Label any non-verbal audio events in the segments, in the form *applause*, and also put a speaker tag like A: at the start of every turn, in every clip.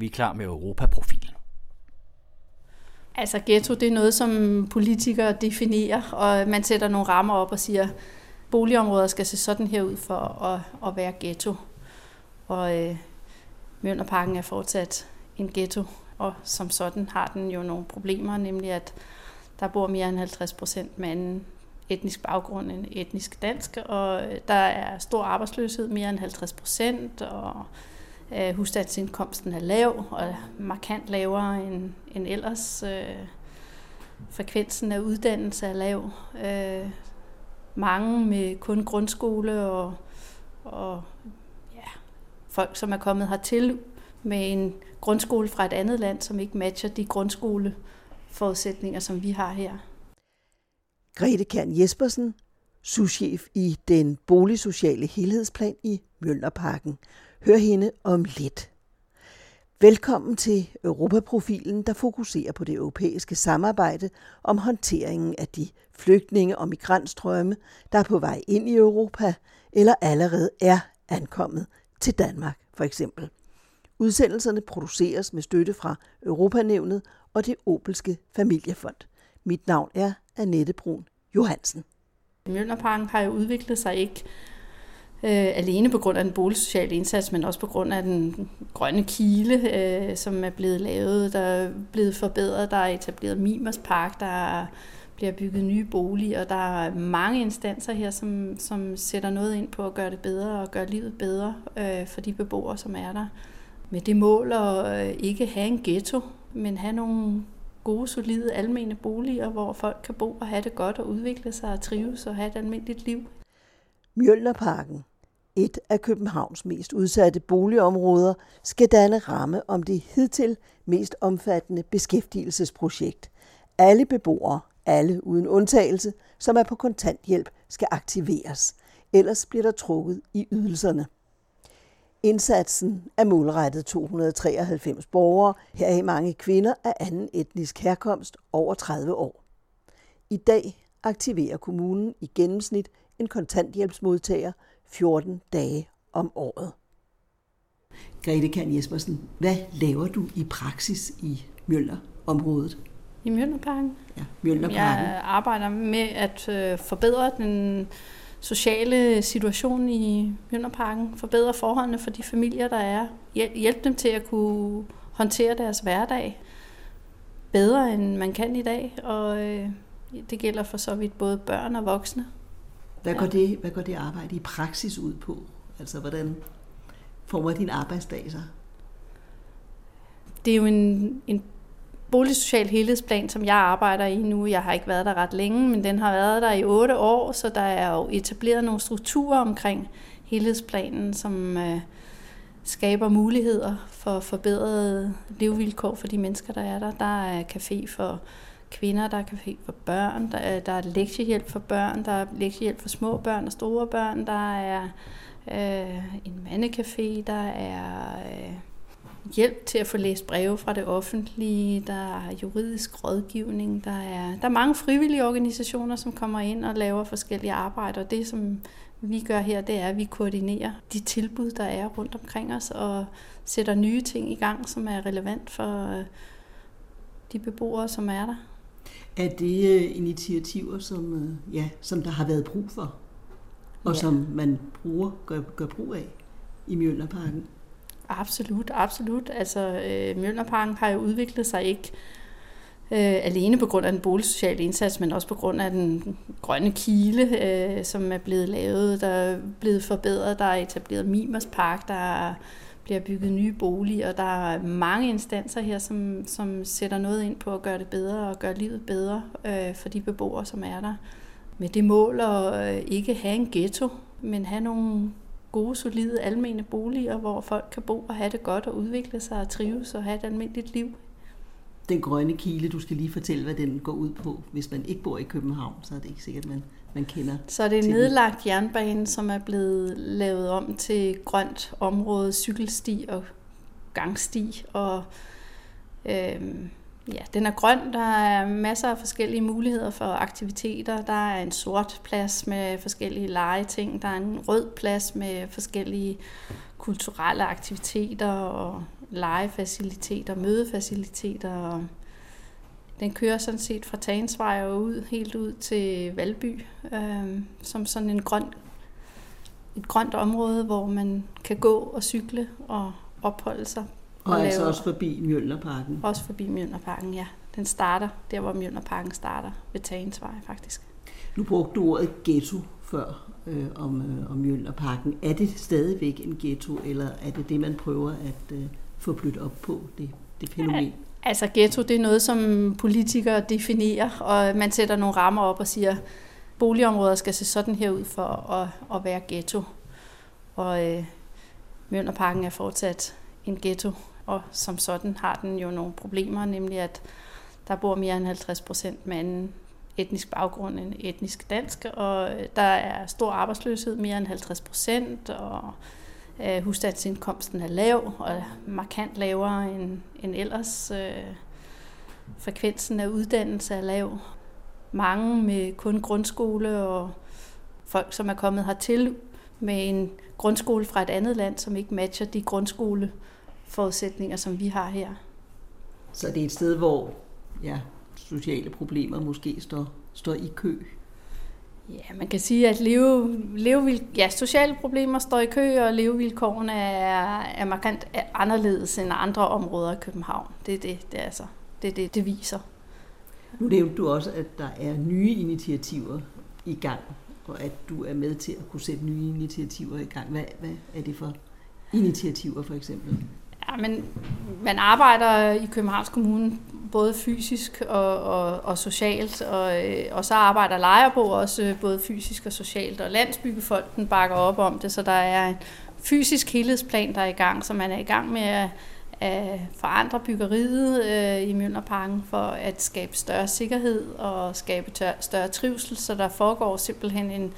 A: Vi er klar med Europaprofilen.
B: Altså ghetto, det er noget, som politikere definerer, og man sætter nogle rammer op og siger, boligområder skal se sådan her ud for at, at være ghetto. Og øh, Mjølnerparken er fortsat en ghetto, og som sådan har den jo nogle problemer, nemlig at der bor mere end 50 procent med anden etnisk baggrund end etnisk dansk, og øh, der er stor arbejdsløshed, mere end 50 procent, og øh, husstandsindkomsten er lav, og markant lavere end, end ellers. Øh, frekvensen af uddannelse er lav. Øh, mange med kun grundskole og, og ja, folk, som er kommet hertil med en grundskole fra et andet land, som ikke matcher de grundskoleforudsætninger, som vi har her.
C: Grete Kern Jespersen, souschef i den boligsociale helhedsplan i Mjølnerparken. Hør hende om lidt. Velkommen til Europaprofilen, der fokuserer på det europæiske samarbejde om håndteringen af de flygtninge- og migrantstrømme, der er på vej ind i Europa eller allerede er ankommet til Danmark for eksempel. Udsendelserne produceres med støtte fra Europanævnet og det Opelske Familiefond. Mit navn er Annette Brun Johansen.
B: Mjølnerparken har jo udviklet sig ikke øh, alene på grund af den boligsociale indsats, men også på grund af den grønne kile, øh, som er blevet lavet, der er blevet forbedret, der er etableret Mimers Park, der bliver bygget nye boliger, og der er mange instanser her, som, som sætter noget ind på at gøre det bedre og gøre livet bedre øh, for de beboere, som er der. Med det mål at øh, ikke have en ghetto, men have nogle gode, solide, almene boliger, hvor folk kan bo og have det godt og udvikle sig og trives og have et almindeligt liv.
C: Mjølnerparken, et af Københavns mest udsatte boligområder, skal danne ramme om det hidtil mest omfattende beskæftigelsesprojekt. Alle beboere, alle uden undtagelse, som er på kontanthjælp, skal aktiveres. Ellers bliver der trukket i ydelserne. Indsatsen er målrettet 293 borgere, heraf mange kvinder af anden etnisk herkomst over 30 år. I dag aktiverer kommunen i gennemsnit en kontanthjælpsmodtager 14 dage om året. Grete Kern Jespersen, hvad laver du i praksis i Mjølner-området?
B: I Mjølnerparken?
C: Ja, Mjølnerparken.
B: Jeg arbejder med at øh, forbedre den sociale situation i Mjølnerparken, forbedre forholdene for de familier, der er, hjælpe dem til at kunne håndtere deres hverdag bedre, end man kan i dag, og øh, det gælder for så vidt både børn og voksne.
C: Hvad går, det, hvad går det arbejde i praksis ud på? Altså, hvordan former din arbejdsdag sig?
B: Det er jo en, en boligsocial helhedsplan, som jeg arbejder i nu. Jeg har ikke været der ret længe, men den har været der i otte år, så der er jo etableret nogle strukturer omkring helhedsplanen, som øh, skaber muligheder for forbedrede levevilkår for de mennesker, der er der. Der er café for kvinder, der er café for børn, der er, der er lektiehjælp for børn, der er lektiehjælp for små børn og store børn, der er øh, en mandecafé, der er... Øh, hjælp til at få læst breve fra det offentlige, der er juridisk rådgivning, der er, der er mange frivillige organisationer, som kommer ind og laver forskellige arbejder, det som vi gør her, det er, at vi koordinerer de tilbud, der er rundt omkring os, og sætter nye ting i gang, som er relevant for øh, de beboere, som er der.
C: Er det øh, initiativer, som, øh, ja, som der har været brug for, og ja. som man bruger, gør, gør brug af i Mjølnerparken?
B: Absolut, absolut. Altså, øh, Mjølnerparken har jo udviklet sig ikke øh, alene på grund af den boligsociale indsats, men også på grund af den grønne kile, øh, som er blevet lavet, der er blevet forbedret, der er etableret Mimers Park, der bliver bygget nye boliger, og der er mange instanser her, som, som sætter noget ind på at gøre det bedre og gøre livet bedre øh, for de beboere, som er der. Med det mål at øh, ikke have en ghetto, men have nogle gode, solide, almene boliger, hvor folk kan bo og have det godt og udvikle sig og trives og have et almindeligt liv.
C: Den grønne kile, du skal lige fortælle, hvad den går ud på. Hvis man ikke bor i København, så er det ikke sikkert, man, man kender
B: Så er det en nedlagt jernbane, som er blevet lavet om til grønt område, cykelsti og gangsti. Og, øhm, Ja, den er grøn. Der er masser af forskellige muligheder for aktiviteter. Der er en sort plads med forskellige legeting. Der er en rød plads med forskellige kulturelle aktiviteter og legefaciliteter, mødefaciliteter. Den kører sådan set fra Tagensvej og ud, helt ud til Valby, øh, som sådan en grøn, et grønt område, hvor man kan gå og cykle og opholde sig.
C: Og, og altså også forbi Mjølnerparken?
B: Også forbi Mjølnerparken, ja. Den starter der, hvor Mjølnerparken starter, ved Tagensvej faktisk.
C: Nu brugte du ordet ghetto før øh, om, øh, om Mjølnerparken. Er det stadigvæk en ghetto, eller er det det, man prøver at øh, få blødt op på, det, det fænomen? Ja,
B: altså ghetto, det er noget, som politikere definerer, og man sætter nogle rammer op og siger, boligområder skal se sådan her ud for at, at være ghetto. Og øh, Mjølnerparken er fortsat en ghetto, og som sådan har den jo nogle problemer, nemlig at der bor mere end 50 procent med anden etnisk baggrund end etnisk dansk, og øh, der er stor arbejdsløshed, mere end 50 procent, og øh, husstandsindkomsten er lav, og markant lavere end, end ellers. Øh, frekvensen af uddannelse er lav. Mange med kun grundskole, og folk, som er kommet hertil med en grundskole fra et andet land, som ikke matcher de grundskole grundskoleforudsætninger, som vi har her.
C: Så det er et sted, hvor ja, sociale problemer måske står, står i kø?
B: Ja, man kan sige, at leve, levevil, ja, sociale problemer står i kø, og levevilkårene er, er markant anderledes end andre områder i København. Det er det, det, er altså, det, er det, det viser.
C: Nu nævnte du også, at der er nye initiativer i gang, og at du er med til at kunne sætte nye initiativer i gang. Hvad, hvad er det for initiativer for eksempel?
B: Ja, men man arbejder i Københavns Kommune både fysisk og, og, og socialt, og, øh, og så arbejder Lejerbo også øh, både fysisk og socialt, og Landsbyggefonden bakker op om det, så der er en fysisk helhedsplan, der er i gang, så man er i gang med at, at forandre byggeriet øh, i Mjølnerparken for at skabe større sikkerhed og skabe tør, større trivsel, så der foregår simpelthen en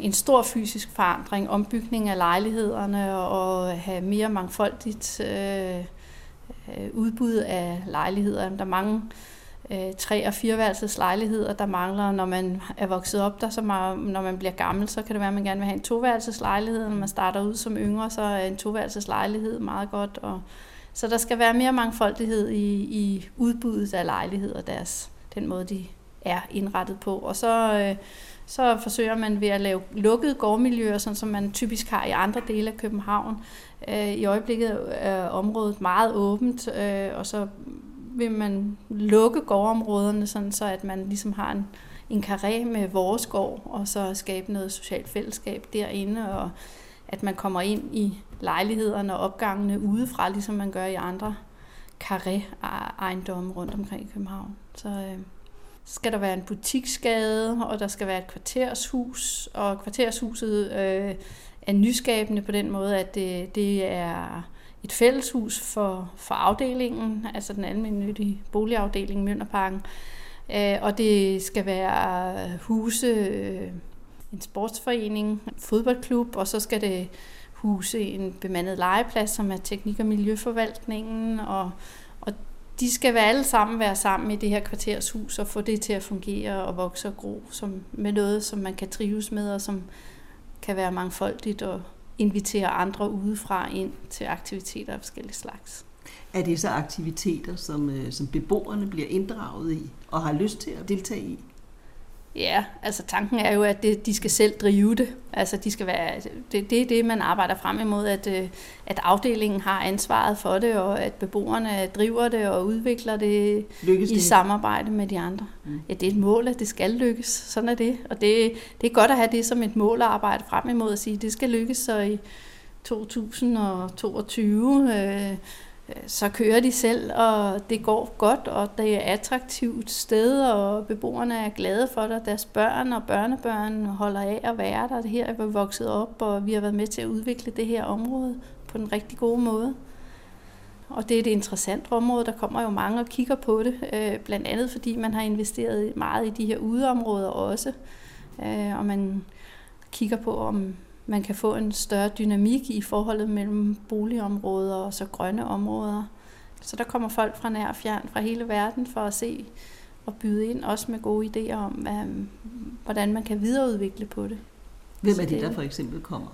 B: en stor fysisk forandring, ombygning af lejlighederne og have mere mangfoldigt øh, øh udbud af lejligheder. Der er mange øh, tre- og fireværelses lejligheder, der mangler, når man er vokset op der, så meget, når man bliver gammel, så kan det være, at man gerne vil have en toværelses lejlighed. Når man starter ud som yngre, så er en toværelses lejlighed meget godt. Og, så der skal være mere mangfoldighed i, i udbuddet af lejligheder, deres, den måde, de er indrettet på. Og så, øh, så forsøger man ved at lave lukkede gårdmiljøer, sådan som man typisk har i andre dele af København. Øh, I øjeblikket er området meget åbent, øh, og så vil man lukke gårdområderne, sådan så at man ligesom har en, en karé med vores gård, og så skabe noget socialt fællesskab derinde, og at man kommer ind i lejlighederne og opgangene udefra, ligesom man gør i andre karé-ejendomme rundt omkring i København. Så, øh, skal der være en butiksgade, og der skal være et kvartershus, og kvartershuset øh, er nyskabende på den måde, at det, det er et fælleshus for, for afdelingen, altså den almindelige boligafdeling Mønderparken, øh, og det skal være huse, øh, en sportsforening, en fodboldklub, og så skal det huse en bemandet legeplads, som er teknik- og miljøforvaltningen, og de skal være alle sammen være sammen i det her kvartershus og få det til at fungere og vokse og gro som, med noget, som man kan trives med og som kan være mangfoldigt og invitere andre udefra ind til aktiviteter af forskellige slags.
C: Er det så aktiviteter, som, øh, som beboerne bliver inddraget i og har lyst til at deltage i?
B: Ja, altså tanken er jo, at det, de skal selv drive det. Altså de skal være, det, det er det, man arbejder frem imod, at, øh, at afdelingen har ansvaret for det, og at beboerne driver det og udvikler det lykkes i det? samarbejde med de andre. Mm. Ja, det er et mål, at det skal lykkes. Sådan er det. Og det, det er godt at have det som et mål at arbejde frem imod, at sige, at det skal lykkes så i 2022. Øh, Øh, så kører de selv, og det går godt, og det er et attraktivt sted, og beboerne er glade for det, deres børn og børnebørn holder af at være der. Det her er vi vokset op, og vi har været med til at udvikle det her område på den rigtig gode måde. Og det er et interessant område, der kommer jo mange og kigger på det, øh, blandt andet fordi man har investeret meget i de her udeområder også, øh, og man kigger på, om man kan få en større dynamik i forholdet mellem boligområder og så grønne områder. Så der kommer folk fra nær og fjern fra hele verden for at se og byde ind, også med gode idéer om, hvad, hvordan man kan videreudvikle på det.
C: Hvem er det, der for eksempel kommer?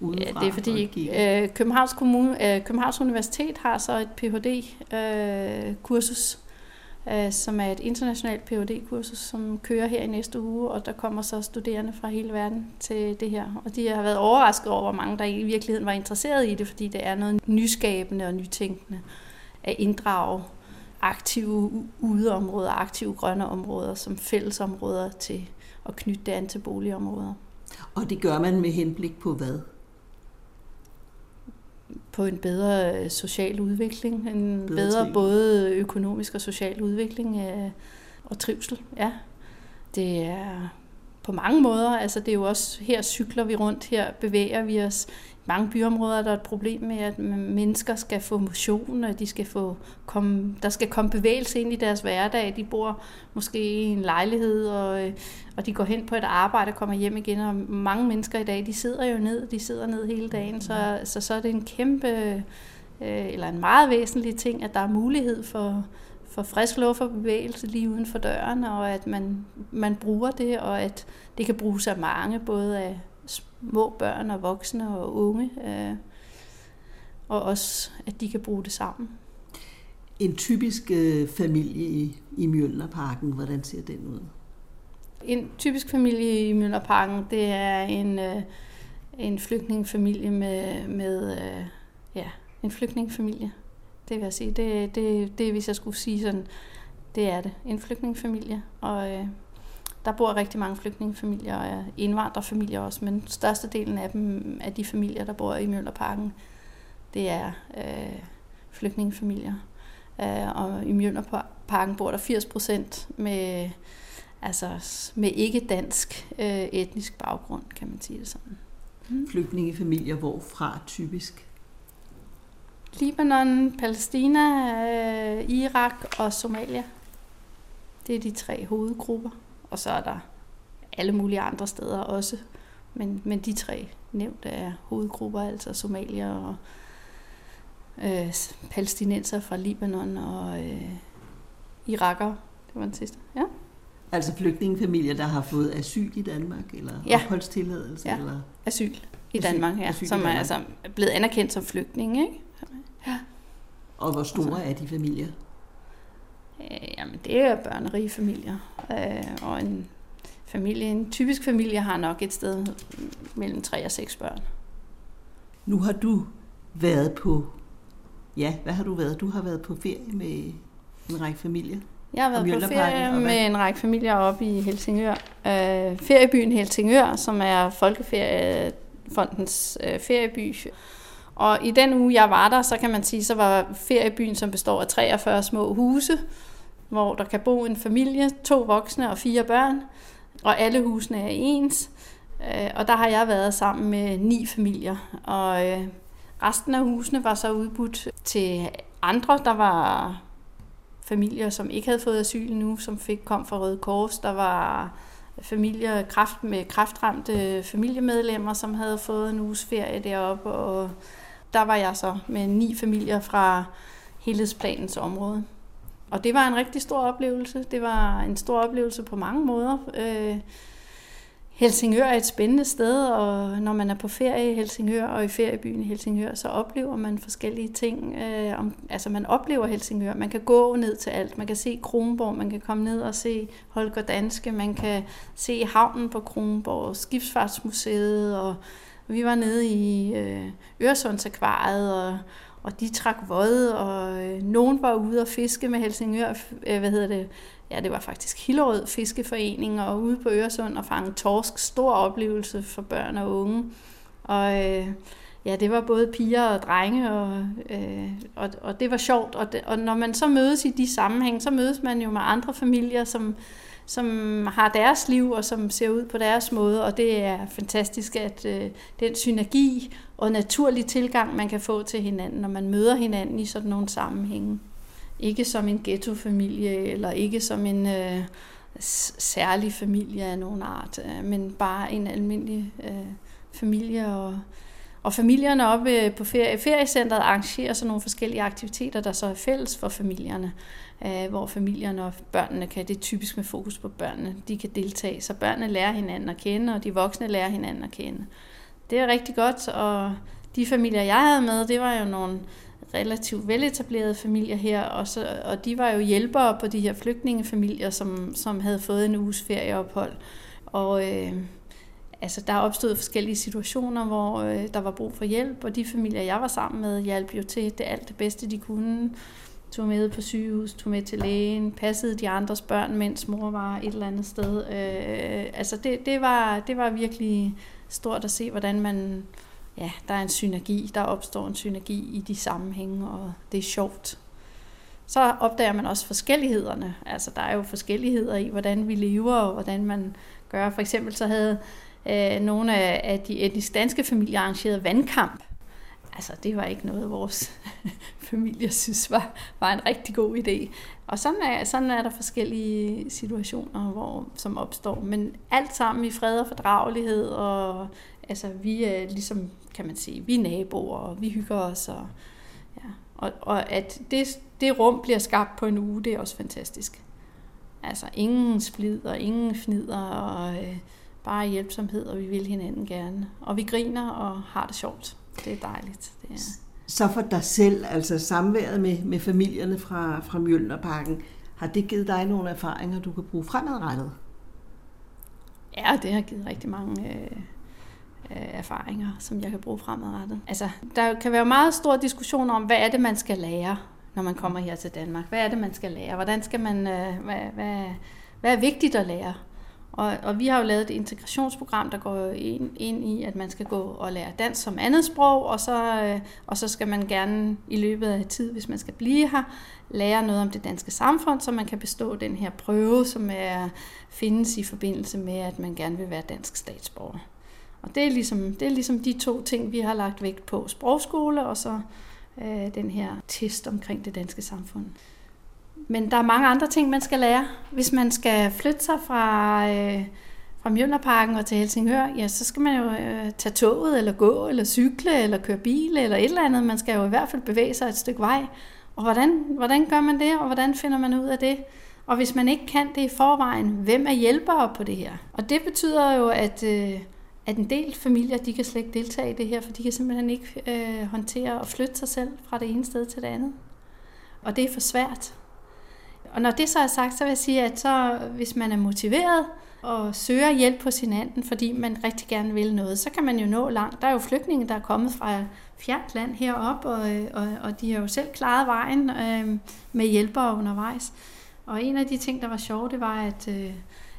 C: udefra?
B: Ja, det er fordi øh, Københavns, Kommune, øh, Københavns Universitet har så et Ph.D.-kursus, øh, øh, som er et internationalt Ph.D.-kursus, som kører her i næste uge, og der kommer så studerende fra hele verden til det her. Og de har været overrasket over, hvor mange der i virkeligheden var interesseret i det, fordi det er noget nyskabende og nytænkende at inddrage aktive udeområder, aktive grønne områder som fællesområder til at knytte det an til boligområder.
C: Og det gør man med henblik på hvad?
B: På en bedre øh, social udvikling, en bedre, bedre både økonomisk og social udvikling øh, og trivsel. Ja, det er på mange måder. Altså det er jo også, her cykler vi rundt, her bevæger vi os mange byområder er der et problem med, at mennesker skal få motion, og de skal få komme, der skal komme bevægelse ind i deres hverdag. De bor måske i en lejlighed, og, øh, og de går hen på et arbejde og kommer hjem igen. Og mange mennesker i dag, de sidder jo ned, de sidder ned hele dagen, så, så, så er det en kæmpe, øh, eller en meget væsentlig ting, at der er mulighed for, for frisk luft og bevægelse lige uden for døren, og at man, man bruger det, og at det kan bruges af mange, både af små børn og voksne og unge, øh, og også at de kan bruge det sammen.
C: En typisk øh, familie i, i Mjølnerparken, hvordan ser den ud?
B: En typisk familie i Mjølnerparken, det er en, øh, en flygtningefamilie med, med øh, ja, en flygtningefamilie. Det vil jeg sige. Det, det, det, hvis jeg skulle sige sådan, det er det. En flygtningefamilie. Og øh, der bor rigtig mange flygtningefamilier og øh, indvandrerfamilier også, men størstedelen af dem af de familier, der bor i Mjølnerparken, det er øh, flygtningefamilier. Øh, og i Mjølnerparken bor der 80 procent med, altså, med ikke-dansk øh, etnisk baggrund, kan man sige det sådan.
C: Hmm. Flygtningefamilier hvorfra typisk?
B: Libanon, Palæstina, øh, Irak og Somalia. Det er de tre hovedgrupper og så er der alle mulige andre steder også. Men, men de tre nævnte er hovedgrupper, altså somalier og øh, palæstinenser fra Libanon og øh, iraker. Det var den sidste. Ja.
C: Altså flygtningefamilier, der har fået asyl i Danmark, eller ja. opholdstilladelse?
B: Ja,
C: eller?
B: asyl i Danmark, ja, asyl som er altså blevet anerkendt som flygtning. Ikke? Ja.
C: Og hvor store er de familier?
B: Øh, jamen, det er børnerige familier. Øh, og en familie, en typisk familie har nok et sted mellem 3 og 6 børn.
C: Nu har du været på, ja, hvad har du været? Du har været på ferie med en række familier.
B: Jeg har været på ferie med en række familier op i Helsingør. Øh, feriebyen Helsingør, som er Folkeferiefondens øh, ferieby. Og i den uge, jeg var der, så kan man sige, så var feriebyen, som består af 43 små huse, hvor der kan bo en familie, to voksne og fire børn, og alle husene er ens. Øh, og der har jeg været sammen med ni familier, og øh, resten af husene var så udbudt til andre. Der var familier, som ikke havde fået asyl nu, som fik kom fra Røde Kors. Der var familier kraft med kraftramte familiemedlemmer, som havde fået en uges ferie deroppe, og der var jeg så med ni familier fra helhedsplanens område. Og det var en rigtig stor oplevelse. Det var en stor oplevelse på mange måder. Øh, Helsingør er et spændende sted, og når man er på ferie i Helsingør og i feriebyen i Helsingør, så oplever man forskellige ting. Øh, om, altså man oplever Helsingør. Man kan gå ned til alt. Man kan se Kronborg, man kan komme ned og se Holger Danske, man kan se havnen på Kronborg, Skibsfartsmuseet, og vi var nede i øh, Øresundsakvariet og og de trak vod, og øh, nogen var ude og fiske med Helsingør, øh, hvad hedder det, ja, det var faktisk Hillerød Fiskeforening, og ude på Øresund og fange torsk, stor oplevelse for børn og unge. Og øh, ja, det var både piger og drenge, og, øh, og, og det var sjovt. Og, det, og når man så mødes i de sammenhæng, så mødes man jo med andre familier, som, som har deres liv og som ser ud på deres måde, og det er fantastisk, at øh, den synergi og naturlig tilgang, man kan få til hinanden, når man møder hinanden i sådan nogle sammenhænge. Ikke som en ghettofamilie, eller ikke som en øh, særlig familie af nogen art, øh, men bare en almindelig øh, familie. Og, og familierne oppe øh, på ferie, feriecentret arrangerer sådan nogle forskellige aktiviteter, der så er fælles for familierne øh, hvor familierne og børnene kan, det er typisk med fokus på børnene, de kan deltage, så børnene lærer hinanden at kende, og de voksne lærer hinanden at kende. det er rigtig godt, og de familier, jeg havde med, det var jo nogle relativt veletablerede familier her, og, så, og de var jo hjælpere på de her flygtningefamilier, som, som havde fået en uges ferieophold. Og øh, altså, der opstod forskellige situationer, hvor øh, der var brug for hjælp, og de familier, jeg var sammen med, hjalp jo til det alt det bedste, de kunne. Tog med på sygehus, tog med til lægen, passede de andres børn, mens mor var et eller andet sted. Øh, altså det, det, var, det var virkelig stort at se, hvordan man ja, der er en synergi, der opstår en synergi i de sammenhænge, og det er sjovt. Så opdager man også forskellighederne. Altså, der er jo forskelligheder i, hvordan vi lever, og hvordan man gør. For eksempel så havde øh, nogle af, af de etnisk danske familier arrangerede vandkamp. Altså, det var ikke noget, vores *laughs* familie synes var, var en rigtig god idé. Og sådan er, sådan er der forskellige situationer, hvor, som opstår. Men alt sammen i fred og fordragelighed, og altså, vi er ligesom kan man sige. Vi er naboer, og vi hygger os. Og, ja. og, og at det, det rum bliver skabt på en uge, det er også fantastisk. Altså ingen splid og ingen fnider, og øh, bare hjælpsomhed, og vi vil hinanden gerne. Og vi griner og har det sjovt. Det er dejligt. Det er.
C: Så for dig selv, altså samværet med, med familierne fra, fra Mjølnerparken, har det givet dig nogle erfaringer, du kan bruge fremadrettet?
B: Ja, det har givet rigtig mange øh, øh, erfaringer, som jeg kan bruge fremadrettet. Altså, der kan være meget stor diskussion om, hvad er det, man skal lære, når man kommer her til Danmark? Hvad er det, man skal lære? Hvordan skal man, øh, hvad, hvad, hvad er vigtigt at lære? Og, og vi har jo lavet et integrationsprogram, der går ind, ind i, at man skal gå og lære dansk som andet sprog, og så, øh, og så skal man gerne i løbet af tid, hvis man skal blive her, lære noget om det danske samfund, så man kan bestå den her prøve, som er, findes i forbindelse med, at man gerne vil være dansk statsborger. Og det er, ligesom, det er ligesom de to ting, vi har lagt vægt på. Sprogskole og så øh, den her test omkring det danske samfund. Men der er mange andre ting, man skal lære. Hvis man skal flytte sig fra, øh, fra Mjølnerparken og til Helsingør, ja, så skal man jo øh, tage toget, eller gå, eller cykle, eller køre bil, eller et eller andet. Man skal jo i hvert fald bevæge sig et stykke vej. Og hvordan, hvordan gør man det, og hvordan finder man ud af det? Og hvis man ikke kan det i forvejen, hvem er hjælpere på det her? Og det betyder jo, at... Øh, at en del familier, de kan slet ikke deltage i det her, for de kan simpelthen ikke øh, håndtere og flytte sig selv fra det ene sted til det andet. Og det er for svært. Og når det så er sagt, så vil jeg sige, at så, hvis man er motiveret og søger hjælp på sin anden, fordi man rigtig gerne vil noget, så kan man jo nå langt. Der er jo flygtninge, der er kommet fra fjernt land herop, og, og, og de har jo selv klaret vejen øh, med hjælpere undervejs. Og en af de ting, der var sjove, det var, at, øh,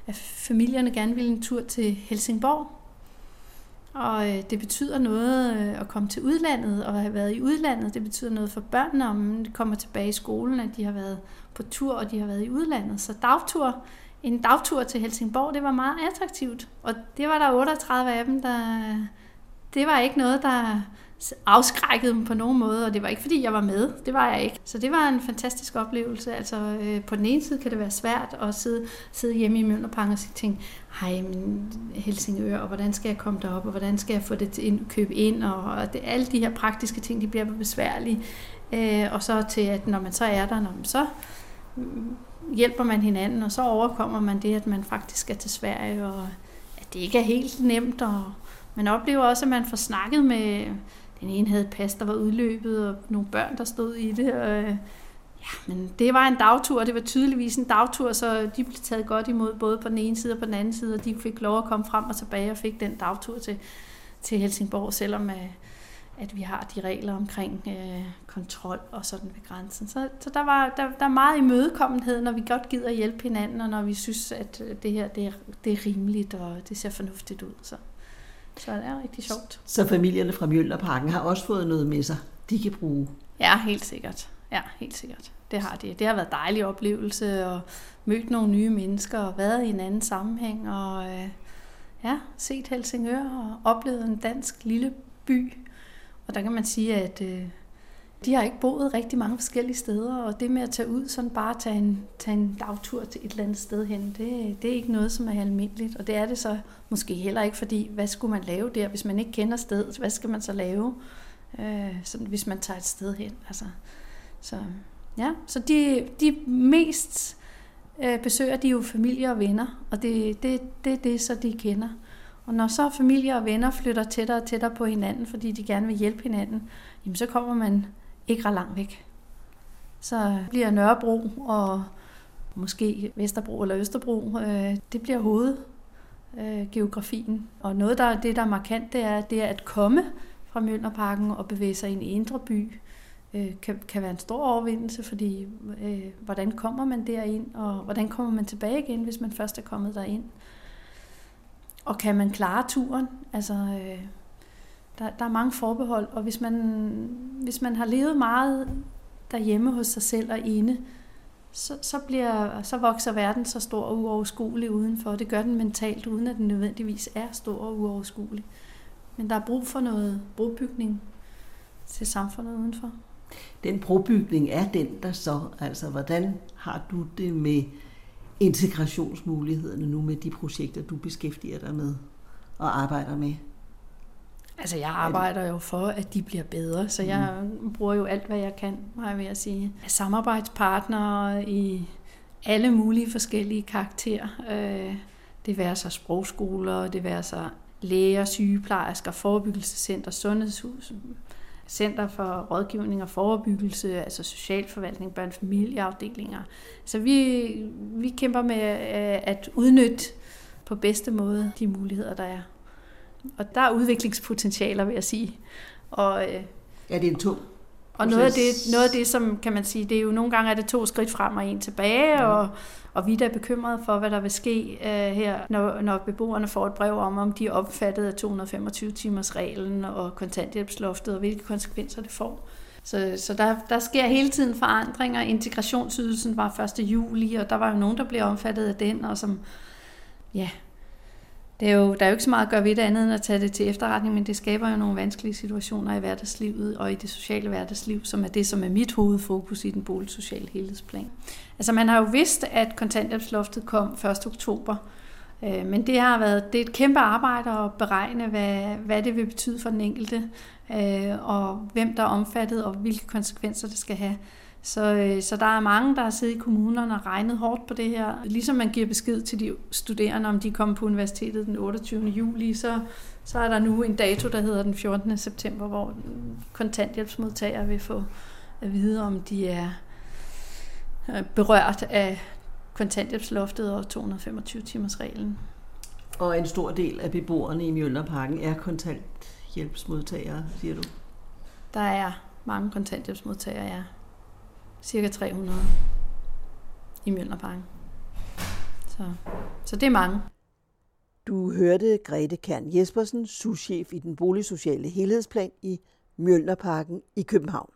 B: at familierne gerne ville en tur til Helsingborg, og øh, det betyder noget øh, at komme til udlandet og have været i udlandet. Det betyder noget for børnene, om de kommer tilbage i skolen, at de har været på tur, og de har været i udlandet. Så dagtur, en dagtur til Helsingborg, det var meget attraktivt. Og det var der 38 af dem, der... Det var ikke noget, der afskrækket dem på nogen måde, og det var ikke fordi, jeg var med. Det var jeg ikke. Så det var en fantastisk oplevelse. Altså, øh, på den ene side kan det være svært at sidde, sidde hjemme i Mønderpang og sige ting, hej, men Helsingør, og hvordan skal jeg komme derop, og hvordan skal jeg få det til ind, købe ind, og, og det, alle de her praktiske ting, de bliver besværlige. Øh, og så til, at når man så er der, når man så mm, hjælper man hinanden, og så overkommer man det, at man faktisk skal til Sverige, og at det ikke er helt nemt, og man oplever også, at man får snakket med den ene havde pas, der var udløbet, og nogle børn, der stod i det. Og, øh, ja, men det var en dagtur, det var tydeligvis en dagtur, så de blev taget godt imod både på den ene side og på den anden side, og de fik lov at komme frem og tilbage og fik den dagtur til, til Helsingborg, selvom at, at vi har de regler omkring øh, kontrol og sådan ved grænsen. Så, så der, var, der, der er meget imødekommenhed, når vi godt gider hjælpe hinanden, og når vi synes, at øh, det her det er, det er rimeligt, og det ser fornuftigt ud. Så. Så det er rigtig sjovt.
C: Så familierne fra Mjølnerparken har også fået noget med sig, de kan bruge?
B: Ja, helt sikkert. Ja, helt sikkert. Det har de. Det har været en dejlig oplevelse og mødt nogle nye mennesker og været i en anden sammenhæng og øh, ja, set Helsingør og oplevet en dansk lille by. Og der kan man sige, at øh, de har ikke boet rigtig mange forskellige steder, og det med at tage ud, sådan bare tage en, tage en dagtur til et eller andet sted hen, det, det er ikke noget, som er almindeligt. Og det er det så måske heller ikke, fordi hvad skulle man lave der, hvis man ikke kender stedet? Hvad skal man så lave, øh, sådan, hvis man tager et sted hen? Altså, så ja, så de, de mest øh, besøger de jo familie og venner, og det er det, det, det, så de kender. Og når så familie og venner flytter tættere og tættere på hinanden, fordi de gerne vil hjælpe hinanden, jamen så kommer man ikke ret langt væk. Så bliver Nørrebro og måske Vesterbro eller Østerbro, øh, det bliver hovedgeografien. Øh, og noget, der, det, der er markant, det er, det er at komme fra Mjølnerparken og bevæge sig ind i Indre By, øh, kan, kan være en stor overvindelse, fordi øh, hvordan kommer man derind, og hvordan kommer man tilbage igen, hvis man først er kommet derind. Og kan man klare turen? Altså, øh, der, der er mange forbehold, og hvis man, hvis man har levet meget derhjemme hos sig selv og inde, så, så, bliver, så vokser verden så stor og uoverskuelig udenfor. Det gør den mentalt, uden at den nødvendigvis er stor og uoverskuelig. Men der er brug for noget brobygning til samfundet udenfor.
C: Den brobygning er den, der så, altså hvordan har du det med integrationsmulighederne nu med de projekter, du beskæftiger dig med og arbejder med?
B: Altså, jeg arbejder jo for, at de bliver bedre, så jeg mm. bruger jo alt, hvad jeg kan, må jeg ved at sige. Samarbejdspartnere i alle mulige forskellige karakterer. Øh, det være sig sprogskoler, det være sig læger, sygeplejersker, forebyggelsescenter, sundhedshus, Center for Rådgivning og Forebyggelse, altså socialforvaltning, børnefamilieafdelinger. Så vi, vi kæmper med øh, at udnytte på bedste måde de muligheder, der er. Og der er udviklingspotentialer, vil jeg sige. Og,
C: øh, ja, det er en tung
B: og noget af, det, noget af det, som kan man sige, det er jo nogle gange er det to skridt frem og en tilbage, ja. og, og vi er da bekymrede for, hvad der vil ske uh, her, når, når beboerne får et brev om, om de er opfattet af 225-timers reglen og kontanthjælpsloftet, og hvilke konsekvenser det får. Så, så der, der sker hele tiden forandringer. Integrationsydelsen var 1. juli, og der var jo nogen, der blev omfattet af den, og som ja, det er jo, der er jo ikke så meget at gøre ved det andet end at tage det til efterretning, men det skaber jo nogle vanskelige situationer i hverdagslivet og i det sociale hverdagsliv, som er det, som er mit hovedfokus i den boligsociale helhedsplan. Altså man har jo vidst, at kontanthjælpsloftet kom 1. oktober, øh, men det har været det er et kæmpe arbejde at beregne, hvad, hvad det vil betyde for den enkelte, øh, og hvem der er omfattet, og hvilke konsekvenser det skal have. Så, øh, så der er mange, der har siddet i kommunerne og regnet hårdt på det her. Ligesom man giver besked til de studerende, om de kommer på universitetet den 28. juli, så, så er der nu en dato, der hedder den 14. september, hvor kontanthjælpsmodtagere vil få at vide, om de er øh, berørt af kontanthjælpsloftet og 225-timers-reglen.
C: Og en stor del af beboerne i Mjølnerparken er kontanthjælpsmodtagere, siger du?
B: Der er mange kontanthjælpsmodtagere, ja cirka 300 i Mjølnerparken. Så, så det er mange.
C: Du hørte Grete Kern Jespersen, souschef i den boligsociale helhedsplan i Mjølnerparken i København.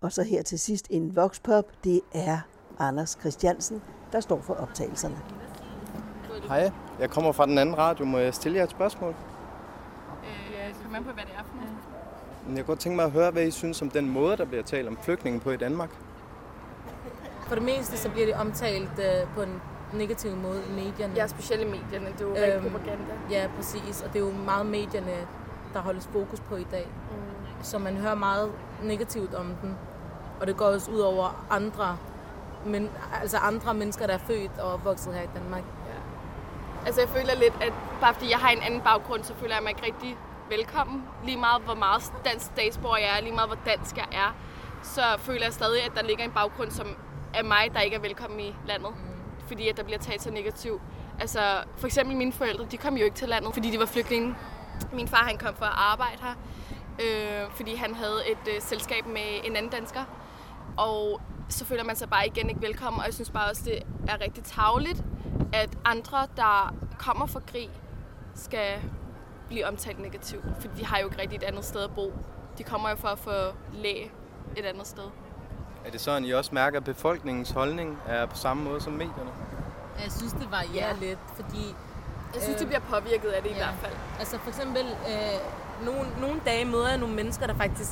C: Og så her til sidst en voxpop, det er Anders Christiansen, der står for optagelserne.
A: Hej, jeg kommer fra den anden radio. Må jeg stille jer et spørgsmål?
D: Øh, kom på, hvad det er for noget.
A: Jeg kunne godt tænke mig at høre, hvad I synes om den måde, der bliver talt om flygtninge på i Danmark.
D: For det meste så bliver det omtalt uh, på en negativ måde i medierne.
E: Ja, specielt i medierne. Det er jo øhm, propaganda.
D: Ja, præcis. Og det er jo meget medierne, der holdes fokus på i dag. Mm. Så man hører meget negativt om den. Og det går også ud over andre, men, altså andre mennesker, der er født og vokset her i Danmark. Ja.
E: Altså jeg føler lidt, at bare fordi jeg har en anden baggrund, så føler jeg mig ikke rigtig velkommen. Lige meget hvor meget dansk statsborger jeg er, lige meget hvor dansk jeg er, så føler jeg stadig, at der ligger en baggrund, som er mig, der ikke er velkommen i landet. Mm. Fordi at der bliver taget så negativt. Altså, for eksempel mine forældre, de kom jo ikke til landet, fordi de var flygtninge. Min far, han kom for at arbejde her, øh, fordi han havde et øh, selskab med en anden dansker. Og så føler man sig bare igen ikke velkommen, og jeg synes bare også, det er rigtig tavligt, at andre, der kommer fra krig, skal blive omtalt negativt, for de har jo ikke rigtig et andet sted at bo. De kommer jo for at få læge et andet sted.
A: Er det sådan, I også mærker, at befolkningens holdning er på samme måde som medierne?
D: Jeg synes, det varierer ja. lidt, fordi...
E: Jeg synes, øh, de bliver påvirket af det ja. i hvert fald.
D: Altså for eksempel, øh, nogle, nogle dage møder jeg nogle mennesker, der faktisk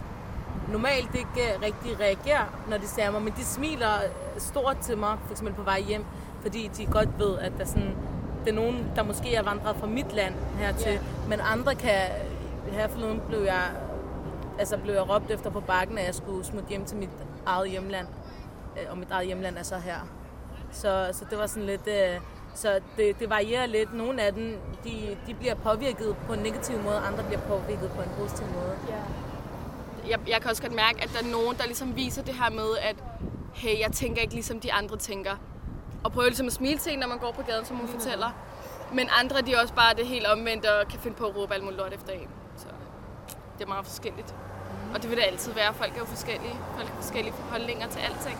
D: normalt ikke rigtig reagerer, når de ser mig, men de smiler stort til mig, for eksempel på vej hjem, fordi de godt ved, at der sådan det er nogen, der måske er vandret fra mit land hertil, yeah. men andre kan... Her forleden blev jeg, altså blev jeg råbt efter på bakken, at jeg skulle smutte hjem til mit eget hjemland. Øh, og mit eget hjemland er så her. Så, så det var sådan lidt... Øh, Så det, det varierer lidt. Nogle af dem, de, de bliver påvirket på en negativ måde, andre bliver påvirket på en positiv måde.
E: Ja. Jeg, jeg kan også godt mærke, at der er nogen, der ligesom viser det her med, at hey, jeg tænker ikke ligesom de andre tænker. Og prøver ligesom at smile til en, når man går på gaden, som hun fortæller. Men andre, de er også bare det helt omvendt og kan finde på at råbe alt muligt lort efter en. Så det er meget forskelligt. Og det vil det altid være. Folk er jo forskellige. Folk har forskellige holdninger til alting.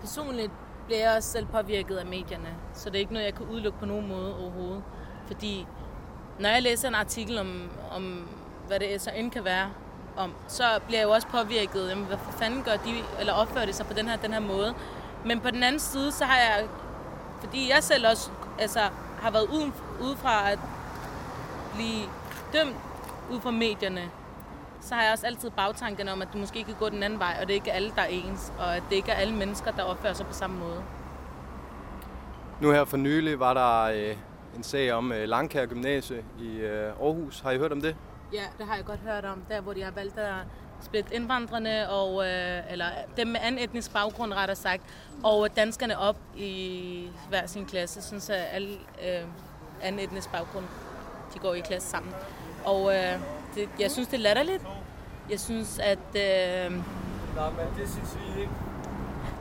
D: Personligt bliver jeg også selv påvirket af medierne, så det er ikke noget, jeg kan udelukke på nogen måde overhovedet. Fordi når jeg læser en artikel om, om hvad det så end kan være, om, så bliver jeg jo også påvirket. Jamen, hvad fanden gør de, eller opfører de sig på den her, den her måde? Men på den anden side, så har jeg, fordi jeg selv også altså, har været uden, ude fra at blive dømt ud fra medierne, så har jeg også altid bagtanken om, at du måske kan gå den anden vej, og det er ikke alle, der er ens, og at det ikke er alle mennesker, der opfører sig på samme måde.
A: Nu her for nylig var der øh, en sag om øh, Langkær Gymnasie i øh, Aarhus. Har I hørt om det?
D: Ja, det har jeg godt hørt om. Der, hvor de har valgt at splitte indvandrerne, og, øh, eller dem med anden etnisk baggrund, rettere sagt, og danskerne op i hver sin klasse, sådan så alle øh, anden etnisk baggrund, de går i klasse sammen. Og øh, det, jeg synes, det er latterligt. Jeg synes, at... Øh,
F: Nej, men det synes vi ikke.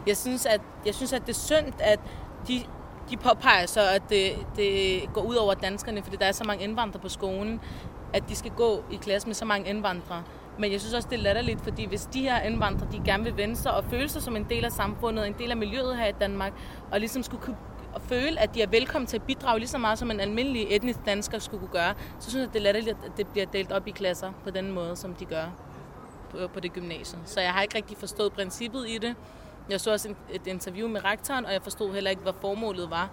D: Jeg synes, at, jeg synes, at det er synd, at de, de påpeger så, at det, det går ud over danskerne, fordi der er så mange indvandrere på skolen, at de skal gå i klasse med så mange indvandrere. Men jeg synes også, det er latterligt, fordi hvis de her indvandrere, de gerne vil vende sig og føle sig som en del af samfundet, en del af miljøet her i Danmark, og ligesom skulle kunne og føle, at de er velkommen til at bidrage lige så meget, som en almindelig etnisk dansker skulle kunne gøre, så synes jeg, det er latterligt, at det bliver delt op i klasser på den måde, som de gør på, på det gymnasium. Så jeg har ikke rigtig forstået princippet i det. Jeg så også et interview med rektoren, og jeg forstod heller ikke, hvad formålet var.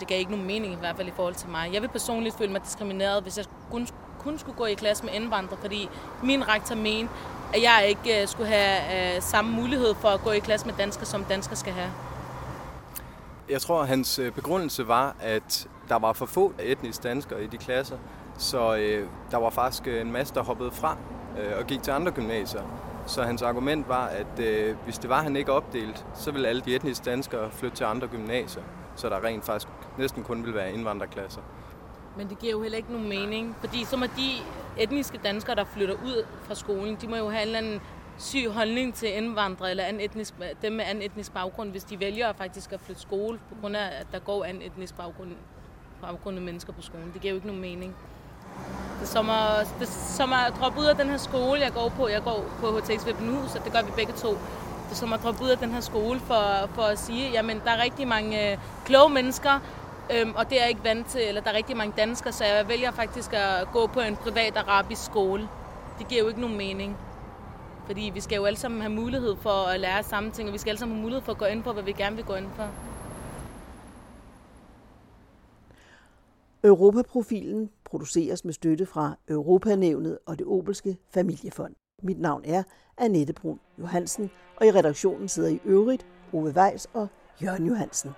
D: Det gav ikke nogen mening i hvert fald i forhold til mig. Jeg vil personligt føle mig diskrimineret, hvis jeg kun, kun skulle gå i klasse med indvandrere, fordi min rektor mente, at jeg ikke øh, skulle have øh, samme mulighed for at gå i klasse med danskere, som danskere skal have.
A: Jeg tror, at hans øh, begrundelse var, at der var for få etniske danskere i de klasser, så øh, der var faktisk en masse, der hoppede fra øh, og gik til andre gymnasier. Så hans argument var, at øh, hvis det var, han ikke opdelt, så ville alle de etniske danskere flytte til andre gymnasier, så der rent faktisk næsten kun ville være indvandrerklasser.
D: Men det giver jo heller ikke nogen mening, fordi så må de etniske danskere, der flytter ud fra skolen, de må jo have en eller anden syg holdning til indvandrere eller anden etnisk, dem med anden etnisk baggrund, hvis de vælger faktisk at flytte skole, på grund af, at der går anden etnisk baggrund, baggrund mennesker på skolen. Det giver jo ikke nogen mening. Det er som at, det er som at droppe ud af den her skole, jeg går på. Jeg går på HTX Webbenhus, og det gør vi begge to. Det er som at droppe ud af den her skole for, for at sige, jamen der er rigtig mange øh, kloge mennesker, øhm, og det er jeg ikke vant til, eller der er rigtig mange danskere, så jeg vælger faktisk at gå på en privat arabisk skole. Det giver jo ikke nogen mening. Fordi vi skal jo alle sammen have mulighed for at lære samme ting, og vi skal alle sammen have mulighed for at gå ind på, hvad vi gerne vil gå ind for.
C: Europaprofilen produceres med støtte fra Europanævnet og det Obelske Familiefond. Mit navn er Annette Brun Johansen, og i redaktionen sidder i øvrigt Ove Weiss og Jørgen Johansen.